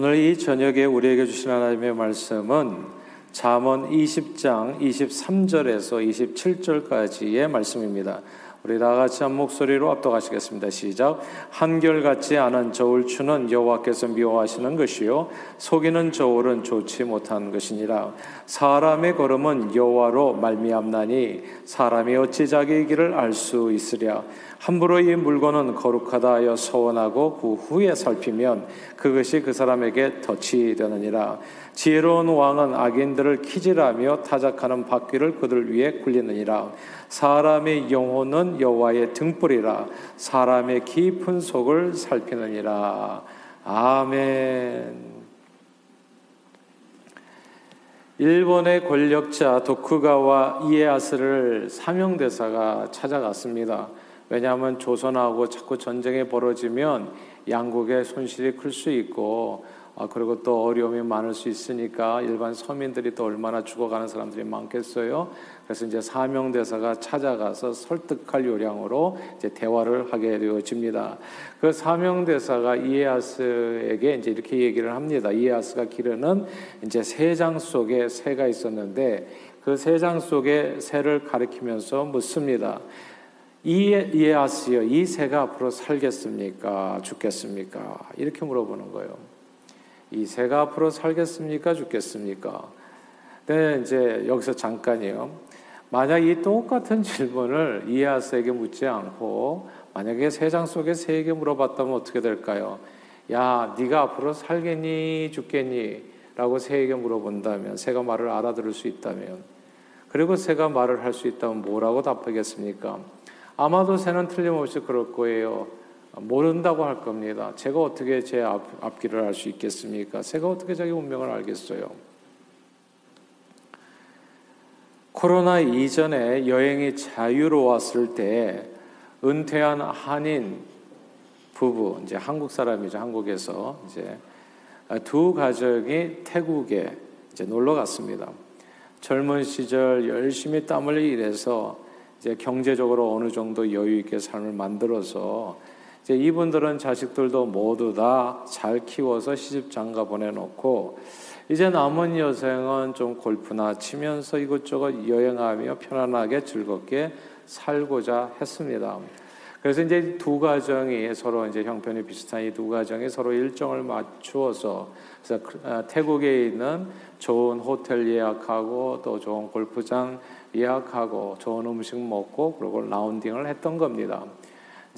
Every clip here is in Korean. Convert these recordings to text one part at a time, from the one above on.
오늘 이 저녁에 우리에게 주신 하나님의 말씀은 잠언 20장 23절에서 27절까지의 말씀입니다. 우리 다 같이 한 목소리로 압도하시겠습니다. 시작. 한결같지 않은 저울추는 여호와께서 미워하시는 것이요 속이는 저울은 좋지 못한 것이니라. 사람의 걸음은 여호와로 말미암나니 사람이 어찌 자기의 길을 알 수 있으랴. 함부로 이 물건은 거룩하다 하여 서원하고 그 후에 살피면 그것이 그 사람에게 덫이 되느니라. 지혜로운 왕은 악인들을 키질하며 타작하는 바퀴를 그들 위에 굴리느니라. 사람의 영혼은 여호와의 등불이라. 사람의 깊은 속을 살피느니라. 아멘. 일본의 권력자 도쿠가와 이에야스를 사명대사가 찾아갔습니다. 왜냐하면 조선하고 자꾸 전쟁이 벌어지면 양국의 손실이 클 수 있고 아, 그리고 또 어려움이 많을 수 있으니까 일반 서민들이 또 얼마나 죽어가는 사람들이 많겠어요. 그래서 이제 사명대사가 찾아가서 설득할 요량으로 이제 대화를 하게 되어집니다. 그 사명대사가 이에야스에게 이제 이렇게 얘기를 합니다. 이에야스가 기르는 이제 세 장 속에 새가 있었는데 그 세 장 속에 새를 가리키면서 묻습니다. 이에야스여, 이 새가 앞으로 살겠습니까? 죽겠습니까? 이렇게 물어보는 거예요. 이 새가 앞으로 살겠습니까? 죽겠습니까? 네, 이제 여기서 잠깐이요. 만약 이 똑같은 질문을 이에야스에게 묻지 않고 만약에 세장 속에 새에게 물어봤다면 어떻게 될까요? 야, 네가 앞으로 살겠니, 죽겠니? 라고 새에게 물어본다면, 새가 말을 알아들을 수 있다면, 그리고 새가 말을 할 수 있다면 뭐라고 답하겠습니까? 아마도 새는 틀림없이 그럴 거예요. 모른다고 할 겁니다. 제가 어떻게 제 앞, 앞길을 알 수 있겠습니까? 새가 어떻게 자기 운명을 알겠어요? 코로나 이전에 여행이 자유로웠을 때 은퇴한 한인 부부, 이제 한국 사람이죠. 한국에서 이제 두 가족이 태국에 이제 놀러 갔습니다. 젊은 시절 열심히 땀 흘려 일해서 이제 경제적으로 어느 정도 여유 있게 삶을 만들어서 이제 이분들은 자식들도 모두 다 잘 키워서 시집 장가 보내놓고 이제 남은 여생은 좀 골프나 치면서 이곳저곳 여행하며 편안하게 즐겁게 살고자 했습니다. 그래서 이제 두 가정이 서로 이제 형편이 비슷한 이 두 가정이 서로 일정을 맞추어서 그래서 아, 태국에 있는 좋은 호텔 예약하고 또 좋은 골프장 예약하고 좋은 음식 먹고 그리고 라운딩을 했던 겁니다.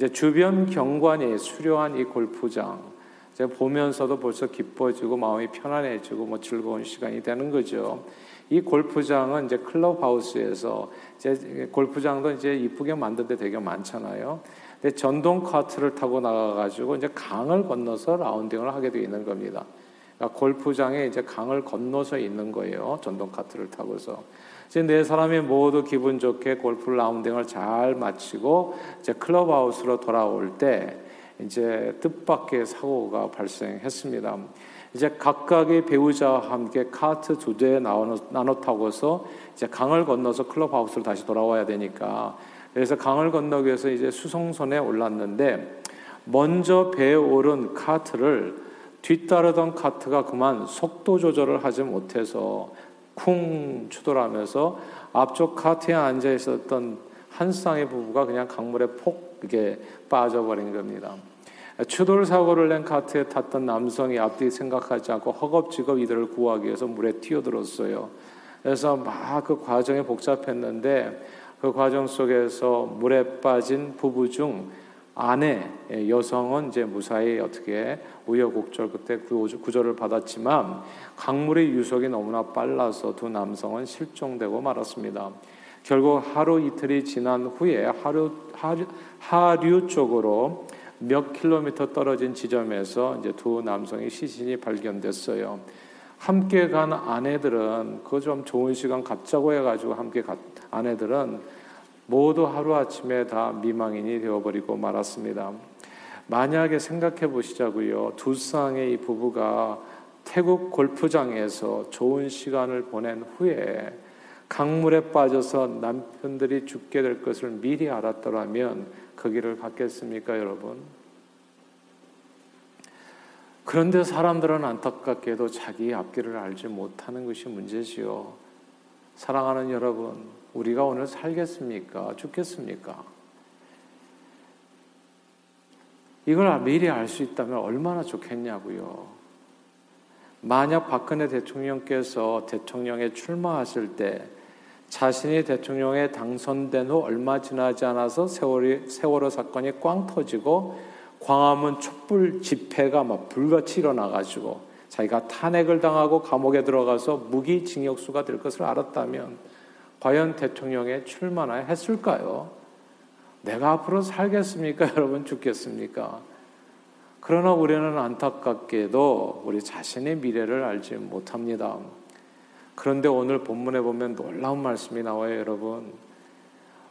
이제 주변 경관이 수려한 이 골프장 이제 보면서도 벌써 기뻐지고 마음이 편안해지고 뭐 즐거운 시간이 되는 거죠. 이 골프장은 이제 클럽 하우스에서 이제 골프장도 이제 이쁘게 만든 데 되게 많잖아요. 근데 전동 카트를 타고 나가가지고 이제 강을 건너서 라운딩을 하게 되어 있는 겁니다. 그러니까 골프장에 이제 강을 건너서 있는 거예요. 전동 카트를 타고서. 이제 네 사람이 모두 기분 좋게 골프 라운딩을 잘 마치고 이제 클럽하우스로 돌아올 때 이제 뜻밖의 사고가 발생했습니다. 이제 각각의 배우자와 함께 카트 두대 나눠 타고서 이제 강을 건너서 클럽하우스로 다시 돌아와야 되니까 그래서 강을 건너기 위해서 이제 수송선에 올랐는데 먼저 배에 오른 카트를 뒤따르던 카트가 그만 속도 조절을 하지 못해서 쿵 추돌하면서 앞쪽 카트에 앉아 있었던 한 쌍의 부부가 그냥 강물에 폭 이게 빠져버린 겁니다. 추돌 사고를 낸 카트에 탔던 남성이 앞뒤 생각하지 않고 허겁지겁 이들을 구하기 위해서 물에 뛰어들었어요. 그래서 막 그 과정이 복잡했는데 그 과정 속에서 물에 빠진 부부 중 아내 여성은 이제 무사히 어떻게 우여곡절 그때 구조를 받았지만 강물의 유속이 너무나 빨라서 두 남성은 실종되고 말았습니다. 결국 하루 이틀이 지난 후에 하류, 하류, 쪽으로 몇 킬로미터 떨어진 지점에서 이제 두 남성의 시신이 발견됐어요. 함께 간 아내들은 그 좀 좋은 시간 갖자고 해가지고 함께 간 아내들은 모두 하루 아침에 다 미망인이 되어버리고 말았습니다. 만약에 생각해 보시자고요. 두 쌍의 이 부부가 태국 골프장에서 좋은 시간을 보낸 후에 강물에 빠져서 남편들이 죽게 될 것을 미리 알았더라면 그 길을 갔겠습니까, 여러분? 그런데 사람들은 안타깝게도 자기 앞길을 알지 못하는 것이 문제지요. 사랑하는 여러분, 우리가 오늘 살겠습니까? 죽겠습니까? 이걸 미리 알 수 있다면 얼마나 좋겠냐고요. 만약 박근혜 대통령께서 대통령에 출마하실 때 자신이 대통령에 당선된 후 얼마 지나지 않아서 세월이, 세월호 사건이 꽝 터지고 광화문 촛불 집회가 막 불같이 일어나가지고 자기가 탄핵을 당하고 감옥에 들어가서 무기징역수가 될 것을 알았다면 과연 대통령에 출마나 했을까요? 내가 앞으로 살겠습니까? 여러분 죽겠습니까? 그러나 우리는 안타깝게도 우리 자신의 미래를 알지 못합니다. 그런데 오늘 본문에 보면 놀라운 말씀이 나와요, 여러분.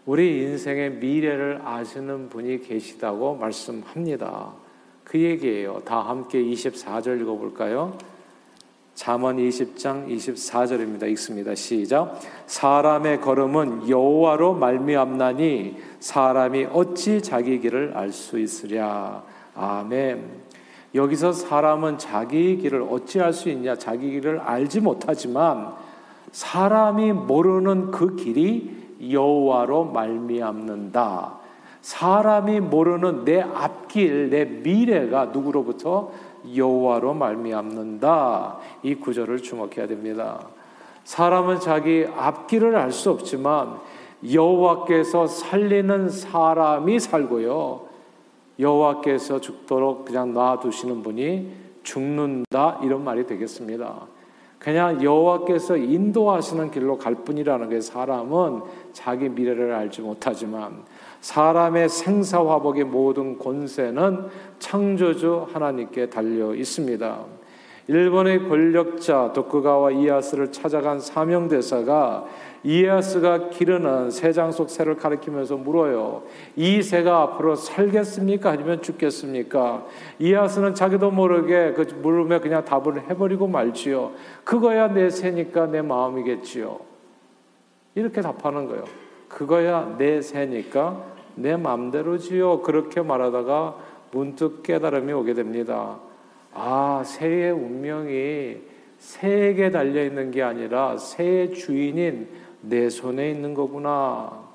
우리 인생의 미래를 아시는 분이 계시다고 말씀합니다. 그 얘기예요. 다 함께 24절 읽어볼까요? 잠언 20장 24절입니다. 읽습니다. 시작. 사람의 걸음은 여호와로 말미암나니 사람이 어찌 자기 길을 알 수 있으랴. 아멘. 여기서 사람은 자기 길을 어찌 알 수 있냐? 자기 길을 알지 못하지만 사람이 모르는 그 길이 여호와로 말미암는다. 사람이 모르는 내 앞길, 내 미래가 누구로부터 여호와로 말미암는다. 이 구절을 주목해야 됩니다. 사람은 자기 앞길을 알 수 없지만 여호와께서 살리는 사람이 살고요. 여호와께서 죽도록 그냥 놔두시는 분이 죽는다 이런 말이 되겠습니다. 그냥 여호와께서 인도하시는 길로 갈 뿐이라는 게 사람은 자기 미래를 알지 못하지만 사람의 생사화복의 모든 권세는 창조주 하나님께 달려 있습니다. 일본의 권력자 도쿠가와 이에야스를 찾아간 사명대사가 이에야스가 기르는 새장 속 새를 가리키면서 물어요. 이 새가 앞으로 살겠습니까? 아니면 죽겠습니까? 이에야스는 자기도 모르게 그 물으면 그냥 답을 해버리고 말지요. 그거야 내 새니까 내 마음이겠지요. 이렇게 답하는 거예요. 그거야 내 새니까 내 마음대로지요. 그렇게 말하다가 문득 깨달음이 오게 됩니다. 아, 새의 운명이 새에게 달려 있는 게 아니라 새의 주인인 내 손에 있는 거구나.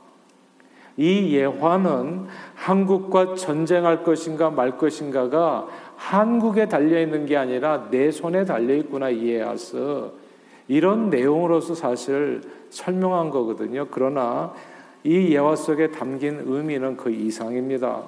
이 예화는 한국과 전쟁할 것인가 말 것인가가 한국에 달려 있는 게 아니라 내 손에 달려 있구나 이해하서 이런 내용으로서 사실 설명한 거거든요. 그러나 이 예화 속에 담긴 의미는 그 이상입니다.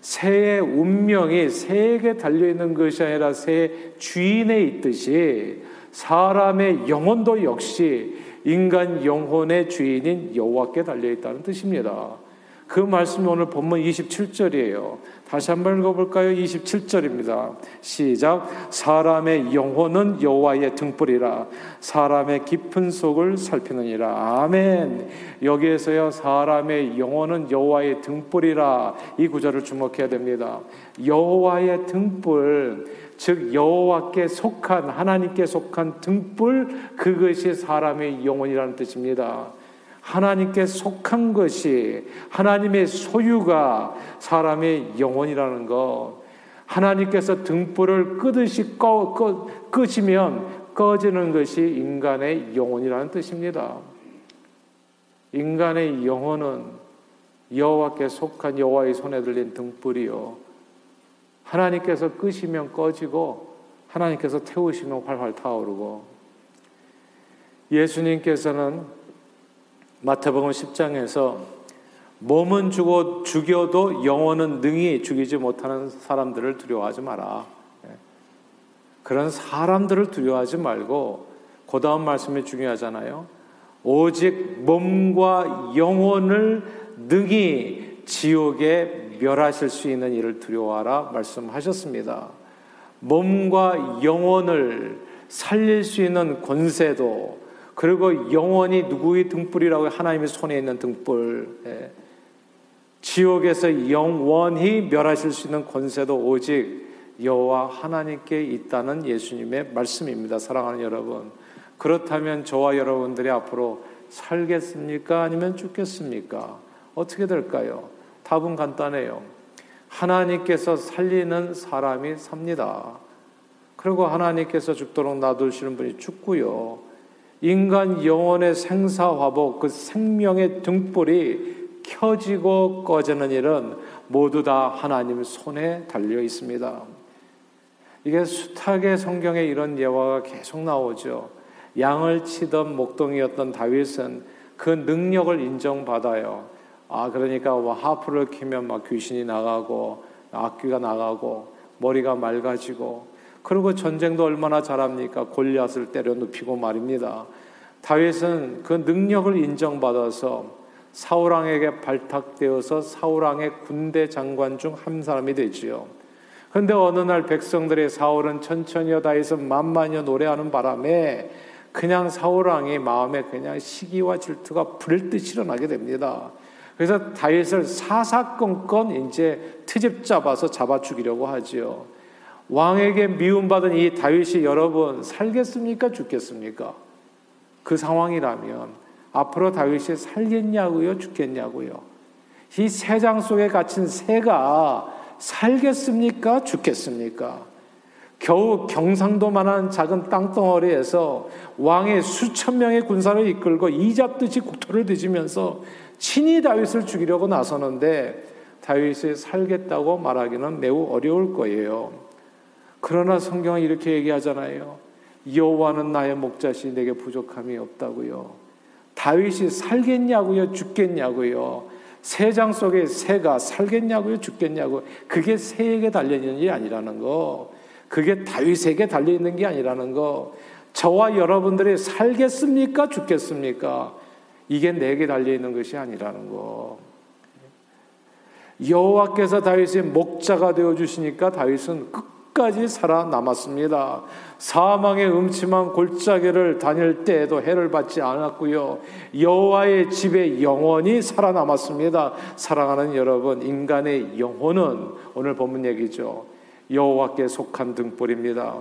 새의 운명이 새에게 달려 있는 것이 아니라 새 주인에 있듯이 사람의 영혼도 역시 인간 영혼의 주인인 여호와께 달려 있다는 뜻입니다. 그 말씀이 오늘 본문 27절이에요. 다시 한번 읽어볼까요? 27절입니다. 시작. 사람의 영혼은 여호와의 등불이라 사람의 깊은 속을 살피느니라. 아멘. 여기에서요 사람의 영혼은 여호와의 등불이라 이 구절을 주목해야 됩니다. 여호와의 등불 즉 여호와께 속한 하나님께 속한 등불 그것이 사람의 영혼이라는 뜻입니다. 하나님께 속한 것이 하나님의 소유가 사람의 영혼이라는 것. 하나님께서 등불을 끄듯이 꺼, 꺼, 끄시면 꺼지는 것이 인간의 영혼이라는 뜻입니다. 인간의 영혼은 여호와께 속한 여호와의 손에 들린 등불이요. 하나님께서 끄시면 꺼지고 하나님께서 태우시면 활활 타오르고 예수님께서는 마태복음 10장에서 몸은 죽어, 죽여도 영혼은 능히 죽이지 못하는 사람들을 두려워하지 마라. 예. 그런 사람들을 두려워하지 말고 그 다음 말씀이 중요하잖아요. 오직 몸과 영혼을 능히 지옥에 멸하실 수 있는 일을 두려워하라 말씀하셨습니다. 몸과 영혼을 살릴 수 있는 권세도 그리고 영원히 누구의 등불이라고 하나님의 손에 있는 등불 예. 지옥에서 영원히 멸하실 수 있는 권세도 오직 여호와 하나님께 있다는 예수님의 말씀입니다. 사랑하는 여러분. 그렇다면 저와 여러분들이 앞으로 살겠습니까? 아니면 죽겠습니까? 어떻게 될까요? 답은 간단해요. 하나님께서 살리는 사람이 삽니다. 그리고 하나님께서 죽도록 놔두시는 분이 죽고요. 인간 영혼의 생사화복, 그 생명의 등불이 켜지고 꺼지는 일은 모두 다 하나님 손에 달려 있습니다. 이게 숱하게 성경에 이런 예화가 계속 나오죠. 양을 치던 목동이었던 다윗은 그 능력을 인정받아요. 아, 그러니까 뭐 하프를 키면 막 귀신이 나가고 악귀가 나가고 머리가 맑아지고 그리고 전쟁도 얼마나 잘합니까? 골리앗을 때려 눕히고 말입니다. 다윗은 그 능력을 인정받아서 사울왕에게 발탁되어서 사울왕의 군대 장관 중 한 사람이 되지요. 그런데 어느 날 백성들의 사울은 천천히여 다윗은 만만히여 노래하는 바람에 그냥 사울왕이 마음에 그냥 시기와 질투가 불듯 일어나게 됩니다. 그래서 다윗을 사사건건 이제 트집 잡아서 잡아 죽이려고 하지요. 왕에게 미움받은 이 다윗이 여러분 살겠습니까? 죽겠습니까? 그 상황이라면 앞으로 다윗이 살겠냐고요? 죽겠냐고요? 이 세장 속에 갇힌 새가 살겠습니까? 죽겠습니까? 겨우 경상도만한 작은 땅덩어리에서 왕의 수천 명의 군사를 이끌고 이잡듯이 국토를 뒤지면서 친히 다윗을 죽이려고 나서는데 다윗이 살겠다고 말하기는 매우 어려울 거예요. 그러나 성경은 이렇게 얘기하잖아요. 여호와는 나의 목자시 내게 부족함이 없다고요. 다윗이 살겠냐고요, 죽겠냐고요. 새장 속에 새가 살겠냐고요, 죽겠냐고. 그게 새에게 달려 있는 게 아니라는 거. 그게 다윗에게 달려 있는 게 아니라는 거. 저와 여러분들이 살겠습니까, 죽겠습니까? 이게 내게 달려 있는 것이 아니라는 거. 여호와께서 다윗의 목자가 되어 주시니까 다윗은 끝 까지 살아남았습니다. 사망의 음침한 골짜기를 다닐 때에도 해를 받지 않았고요. 여호와의 집에 영원히 살아남았습니다. 사랑하는 여러분, 인간의 영혼은 오늘 본문 얘기죠. 여호와께 속한 등불입니다.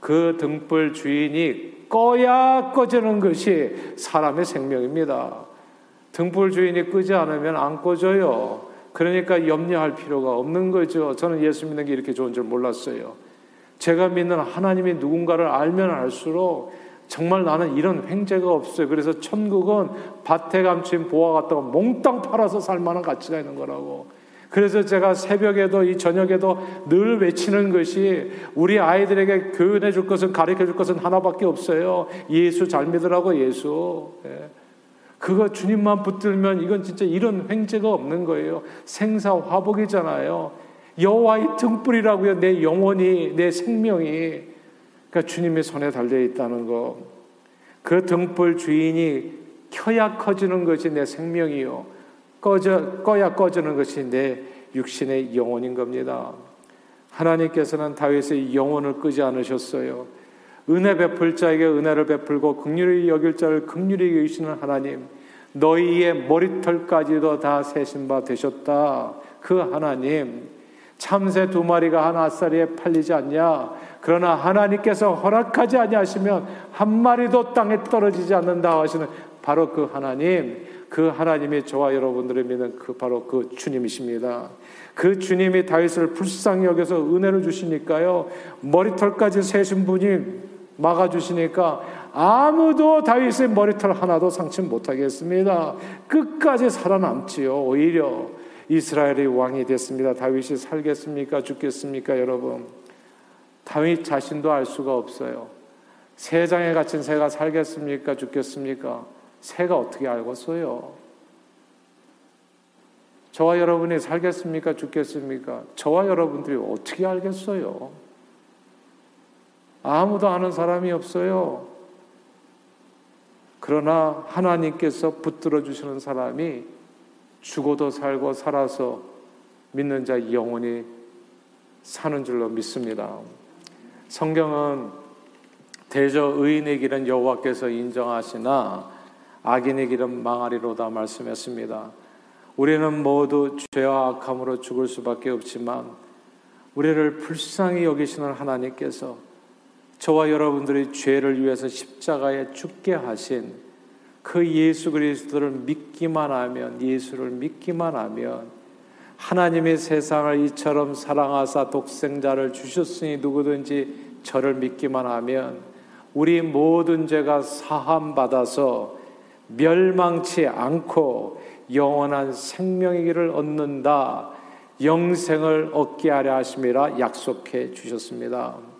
그 등불 주인이 꺼야 꺼지는 것이 사람의 생명입니다. 등불 주인이 끄지 않으면 안 꺼져요. 그러니까 염려할 필요가 없는 거죠. 저는 예수 믿는 게 이렇게 좋은 줄 몰랐어요. 제가 믿는 하나님이 누군가를 알면 알수록 정말 나는 이런 횡재가 없어요. 그래서 천국은 밭에 감춘 보화 같다고 몽땅 팔아서 살 만한 가치가 있는 거라고. 그래서 제가 새벽에도 이 저녁에도 늘 외치는 것이 우리 아이들에게 교훈해 줄 것은 가르쳐 줄 것은 하나밖에 없어요. 예수 잘 믿으라고 예수. 예. 그거 주님만 붙들면 이건 진짜 이런 횡재가 없는 거예요. 생사 화복이잖아요. 여호와의 등불이라고요. 내 영혼이 내 생명이 그러니까 주님의 손에 달려 있다는 거. 그 등불 주인이 켜야 커지는 것이 내 생명이요. 꺼져, 꺼야 꺼지는 것이 내 육신의 영혼인 겁니다. 하나님께서는 다윗의 영혼을 끄지 않으셨어요. 은혜 베풀 자에게 은혜를 베풀고 극률히 여길 자를 극률히 여기시는 하나님, 너희의 머리털까지도 다 세신 바 되셨다. 그 하나님, 참새 두 마리가 한 아싸리에 팔리지 않냐? 그러나 하나님께서 허락하지 아니하시면 한 마리도 땅에 떨어지지 않는다 하시는 바로 그 하나님, 그 하나님이 저와 여러분들을 믿는 그 바로 그 주님이십니다. 그 주님이 다윗을 불쌍히 여겨서 은혜를 주시니까요. 머리털까지 세신 분이 막아 주시니까 아무도 다윗의 머리털 하나도 상치 못하겠습니다. 끝까지 살아남지요. 오히려 이스라엘의 왕이 됐습니다. 다윗이 살겠습니까? 죽겠습니까? 여러분. 다윗 자신도 알 수가 없어요. 세장에 갇힌 새가 살겠습니까? 죽겠습니까? 새가 어떻게 알겠어요? 저와 여러분이 살겠습니까? 죽겠습니까? 저와 여러분들이 어떻게 알겠어요? 아무도 아는 사람이 없어요. 그러나 하나님께서 붙들어 주시는 사람이 죽어도 살고 살아서 믿는 자 영원히 사는 줄로 믿습니다. 성경은 대저 의인의 길은 여호와께서 인정하시나 악인의 길은 망하리로다 말씀했습니다. 우리는 모두 죄와 악함으로 죽을 수밖에 없지만 우리를 불쌍히 여기시는 하나님께서 저와 여러분들의 죄를 위해서 십자가에 죽게 하신 그 예수 그리스도를 믿기만 하면 예수를 믿기만 하면 하나님의 세상을 이처럼 사랑하사 독생자를 주셨으니 누구든지 저를 믿기만 하면 우리 모든 죄가 사함 받아서 멸망치 않고 영원한 생명의 를 얻는다. 영생을 얻게 하려 하심이라 약속해 주셨습니다.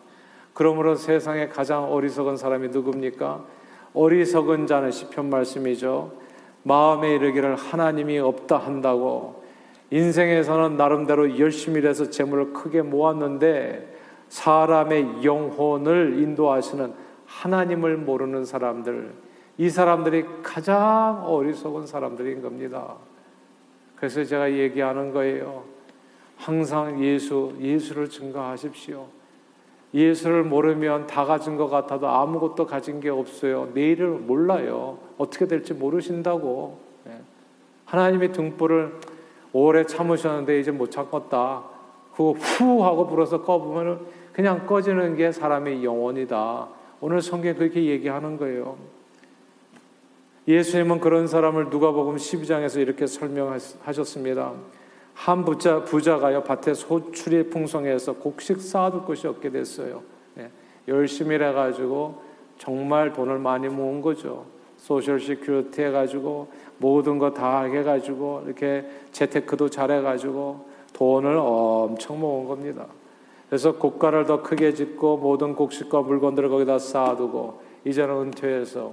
그러므로 세상에 가장 어리석은 사람이 누굽니까? 어리석은 자는 시편 말씀이죠. 마음에 이르기를 하나님이 없다 한다고 인생에서는 나름대로 열심히 일해서 재물을 크게 모았는데 사람의 영혼을 인도하시는 하나님을 모르는 사람들, 이 사람들이 가장 어리석은 사람들인 겁니다. 그래서 제가 얘기하는 거예요. 항상 예수, 예수를 증거하십시오. 예수를 모르면 다 가진 것 같아도 아무것도 가진 게 없어요. 내일을 몰라요. 어떻게 될지 모르신다고. 네. 하나님의 등불을 오래 참으셨는데 이제 못 참겠다. 그거 후 하고 불어서 꺼보면 그냥 꺼지는 게 사람의 영혼이다. 오늘 성경 그렇게 얘기하는 거예요. 예수님은 그런 사람을 누가복음 12장에서 이렇게 설명하셨습니다. 한 부자, 부자가요, 밭에 소출이 풍성해서 곡식 쌓아둘 곳이 없게 됐어요. 네. 열심히 해가지고 정말 돈을 많이 모은 거죠. Social Security 해가지고 모든 거 다 해가지고 이렇게 재테크도 잘해가지고 돈을 엄청 모은 겁니다. 그래서 고가를 더 크게 짓고 모든 곡식과 물건들을 거기다 쌓아두고 이제는 은퇴해서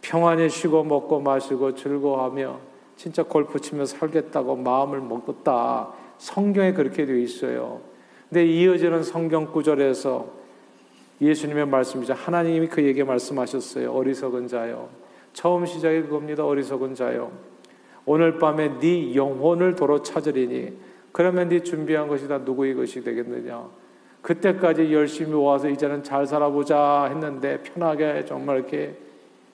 평안히 쉬고 먹고 마시고 즐거워하며 진짜 골프 치며 살겠다고 마음을 먹었다. 성경에 그렇게 되어 있어요. 근데 이어지는 성경 구절에서 예수님의 말씀이죠. 하나님이 그에게 말씀하셨어요. 어리석은 자요. 처음 시작이 그겁니다. 어리석은 자요. 오늘 밤에 네 영혼을 도로 찾으리니 그러면 네 준비한 것이 다 누구의 것이 되겠느냐? 그때까지 열심히 모아서 이제는 잘 살아보자 했는데 편하게 정말 이렇게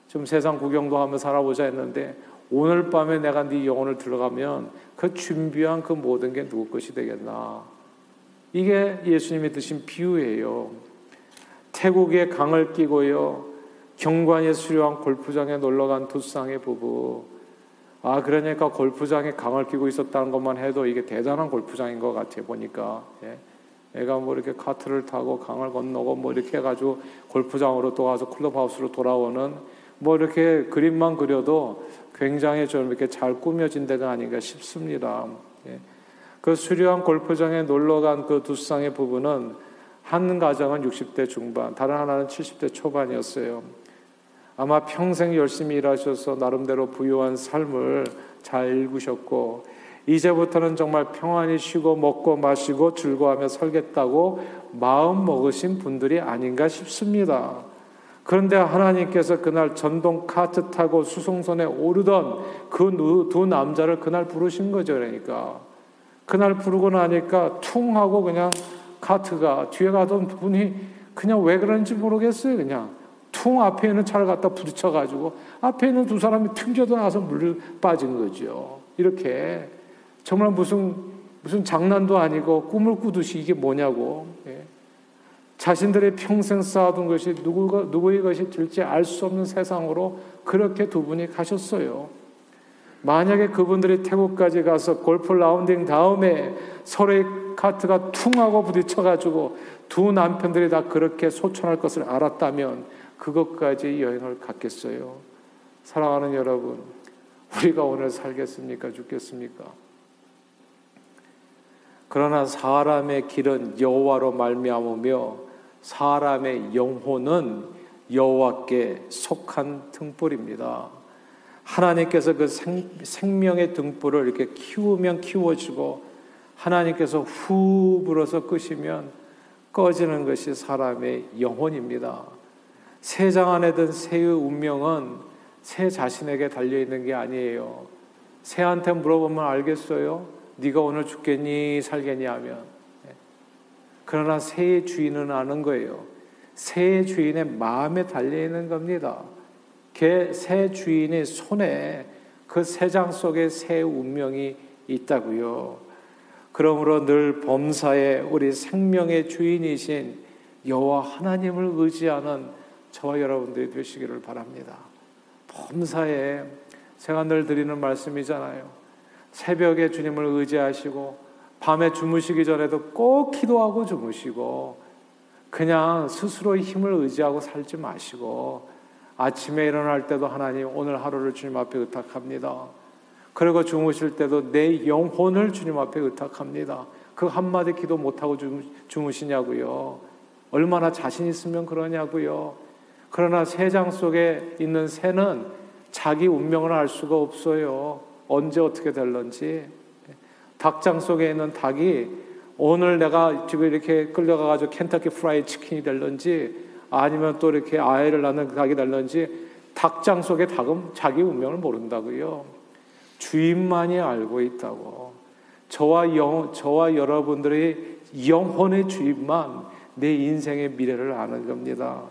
좀 세상 구경도 하며 살아보자 했는데 오늘 밤에 내가 네 영혼을 들어가면 그 준비한 그 모든 게 누구 것이 되겠나? 이게 예수님이 드신 비유예요. 태국에 강을 끼고요. 경관에 수려한 골프장에 놀러 간 두 쌍의 부부. 아, 그러니까 골프장에 강을 끼고 있었다는 것만 해도 이게 대단한 골프장인 것 같아요, 보니까. 예. 애가 뭐 이렇게 카트를 타고 강을 건너고 뭐 이렇게 해가지고 골프장으로 또 가서 클럽하우스로 돌아오는 뭐 이렇게 그림만 그려도 굉장히 좀 이렇게 잘 꾸며진 데가 아닌가 싶습니다. 예. 그 수려한 골프장에 놀러 간 그 두 쌍의 부부는 한 가정은 60대 중반, 다른 하나는 70대 초반이었어요. 아마 평생 열심히 일하셔서 나름대로 부유한 삶을 잘 일구셨고, 이제부터는 정말 평안히 쉬고 먹고 마시고 즐거워하며 살겠다고 마음 먹으신 분들이 아닌가 싶습니다. 그런데 하나님께서 그날 전동 카트 타고 수송선에 오르던 그 두 남자를 그날 부르신 거죠. 그러니까. 그날 부르고 나니까 퉁 하고 그냥 카트가 뒤에 가던 분이 그냥 왜 그런지 모르겠어요. 그냥 퉁 앞에 있는 차를 갖다 부딪혀가지고 앞에 있는 두 사람이 튕겨져 나서 물 빠진 거죠. 이렇게 정말 무슨 무슨 장난도 아니고 꿈을 꾸듯이 이게 뭐냐고. 예. 자신들의 평생 쌓아둔 것이 누구가, 누구의 것이 될지 알 수 없는 세상으로 그렇게 두 분이 가셨어요. 만약에 그분들이 태국까지 가서 골프 라운딩 다음에 서로의 카트가 퉁하고 부딪혀가지고 두 남편들이 다 그렇게 소천할 것을 알았다면 그것까지 여행을 갔겠어요. 사랑하는 여러분, 우리가 오늘 살겠습니까? 죽겠습니까? 그러나 사람의 길은 여호와로 말미암으며 사람의 영혼은 여호와께 속한 등불입니다. 하나님께서 그 생, 명의 등불을 이렇게 키우면 키워지고 하나님께서 후 불어서 끄시면 꺼지는 것이 사람의 영혼입니다. 새장 안에 든 새의 운명은 새 자신에게 달려 있는 게 아니에요. 새한테 물어보면 알겠어요? 네가 오늘 죽겠니 살겠니 하면 그러나 새의 주인은 아는 거예요. 새 주인의 마음에 달려 있는 겁니다. 새 주인의 손에 그 새장 속에 새 운명이 있다고요. 그러므로 늘 범사에 우리 생명의 주인이신 여호와 하나님을 의지하는 저와 여러분들이 되시기를 바랍니다. 범사에 제가 늘 드리는 말씀이잖아요. 새벽에 주님을 의지하시고 밤에 주무시기 전에도 꼭 기도하고 주무시고 그냥 스스로의 힘을 의지하고 살지 마시고 아침에 일어날 때도 하나님 오늘 하루를 주님 앞에 의탁합니다. 그리고 주무실 때도 내 영혼을 주님 앞에 의탁합니다. 그 한마디 기도 못하고 주무시냐고요. 얼마나 자신 있으면 그러냐고요. 그러나 새장 속에 있는 새는 자기 운명을 알 수가 없어요. 언제 어떻게 될런지. 닭장 속에 있는 닭이 오늘 내가 지금 이렇게 끌려가가지고 켄터키 프라이 치킨이 될런지 아니면 또 이렇게 아이를 낳는 닭이 될런지 닭장 속의 닭은 자기 운명을 모른다고요. 주인만이 알고 있다고. 저와 영, 저와 여러분들의 영혼의 주인만 내 인생의 미래를 아는 겁니다.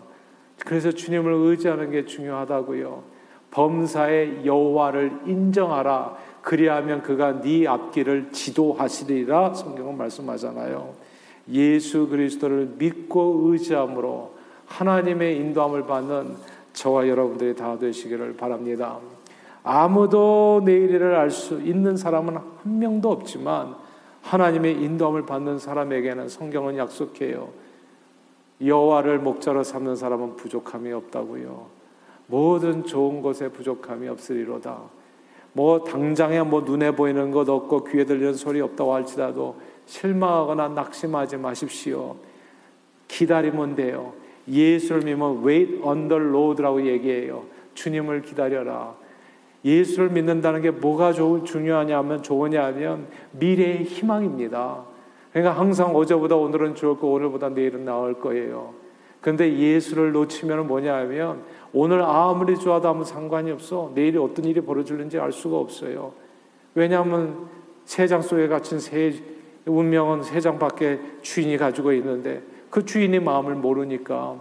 그래서 주님을 의지하는 게 중요하다고요. 범사의 여호와를 인정하라. 그리하면 그가 네 앞길을 지도하시리라 성경은 말씀하잖아요. 예수 그리스도를 믿고 의지함으로 하나님의 인도함을 받는 저와 여러분들이 다 되시기를 바랍니다. 아무도 내일을 알 수 있는 사람은 한 명도 없지만 하나님의 인도함을 받는 사람에게는 성경은 약속해요. 여호와를 목자로 삼는 사람은 부족함이 없다고요. 모든 좋은 것에 부족함이 없으리로다. 뭐 당장에 뭐 눈에 보이는 것 없고 귀에 들리는 소리 없다고 할지라도 실망하거나 낙심하지 마십시오. 기다리면 돼요. 예수를 믿으면 wait on the Lord라고 얘기해요. 주님을 기다려라. 예수를 믿는다는 게 뭐가 좋, 중요하냐면 좋으냐면 미래의 희망입니다. 그러니까 항상 어제보다 오늘은 좋을 거 오늘보다 내일은 나을 거예요. 그런데 예수를 놓치면 뭐냐 하면 오늘 아무리 좋아도 아무 상관이 없어. 내일이 어떤 일이 벌어질는지 알 수가 없어요. 왜냐하면 세장 속에 갇힌 새 운명은 세 장 밖에 주인이 가지고 있는데 그 주인의 마음을 모르니까.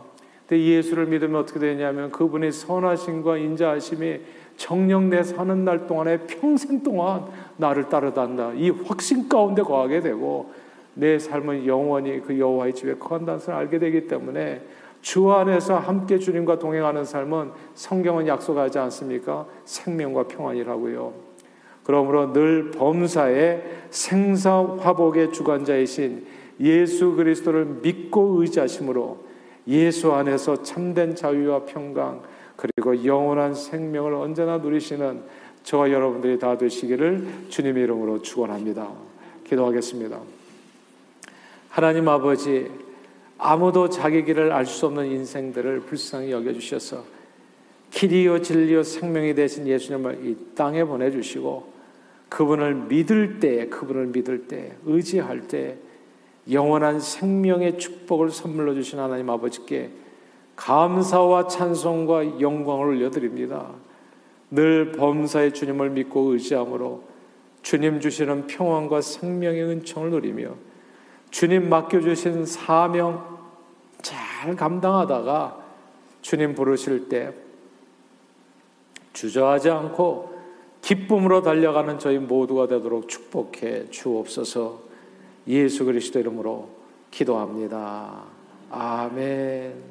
근데 예수를 믿으면 어떻게 되냐면 그분의 선하심과 인자하심이 정령 내 사는 날 동안에 평생 동안 나를 따르단다. 이 확신 가운데 거하게 되고 내 삶은 영원히 그 여호와의 집에 거한다는 것을 알게 되기 때문에 주 안에서 함께 주님과 동행하는 삶은 성경은 약속하지 않습니까? 생명과 평안이라고요. 그러므로 늘 범사의 생사 화복의 주관자이신 예수 그리스도를 믿고 의지하심으로 예수 안에서 참된 자유와 평강 그리고 영원한 생명을 언제나 누리시는 저와 여러분들이 다 되시기를 주님의 이름으로 축원합니다. 기도하겠습니다. 하나님 아버지 아무도 자기 길을 알 수 없는 인생들을 불쌍히 여겨 주셔서 길이요 진리요 생명이 되신 예수님을 이 땅에 보내 주시고 그분을 믿을 때 그분을 믿을 때 의지할 때 영원한 생명의 축복을 선물로 주신 하나님 아버지께 감사와 찬송과 영광을 올려드립니다. 늘 범사의 주님을 믿고 의지함으로 주님 주시는 평안과 생명의 은총을 누리며 주님 맡겨주신 사명 잘 감당하다가 주님 부르실 때 주저하지 않고 기쁨으로 달려가는 저희 모두가 되도록 축복해 주옵소서 예수 그리스도 이름으로 기도합니다. 아멘.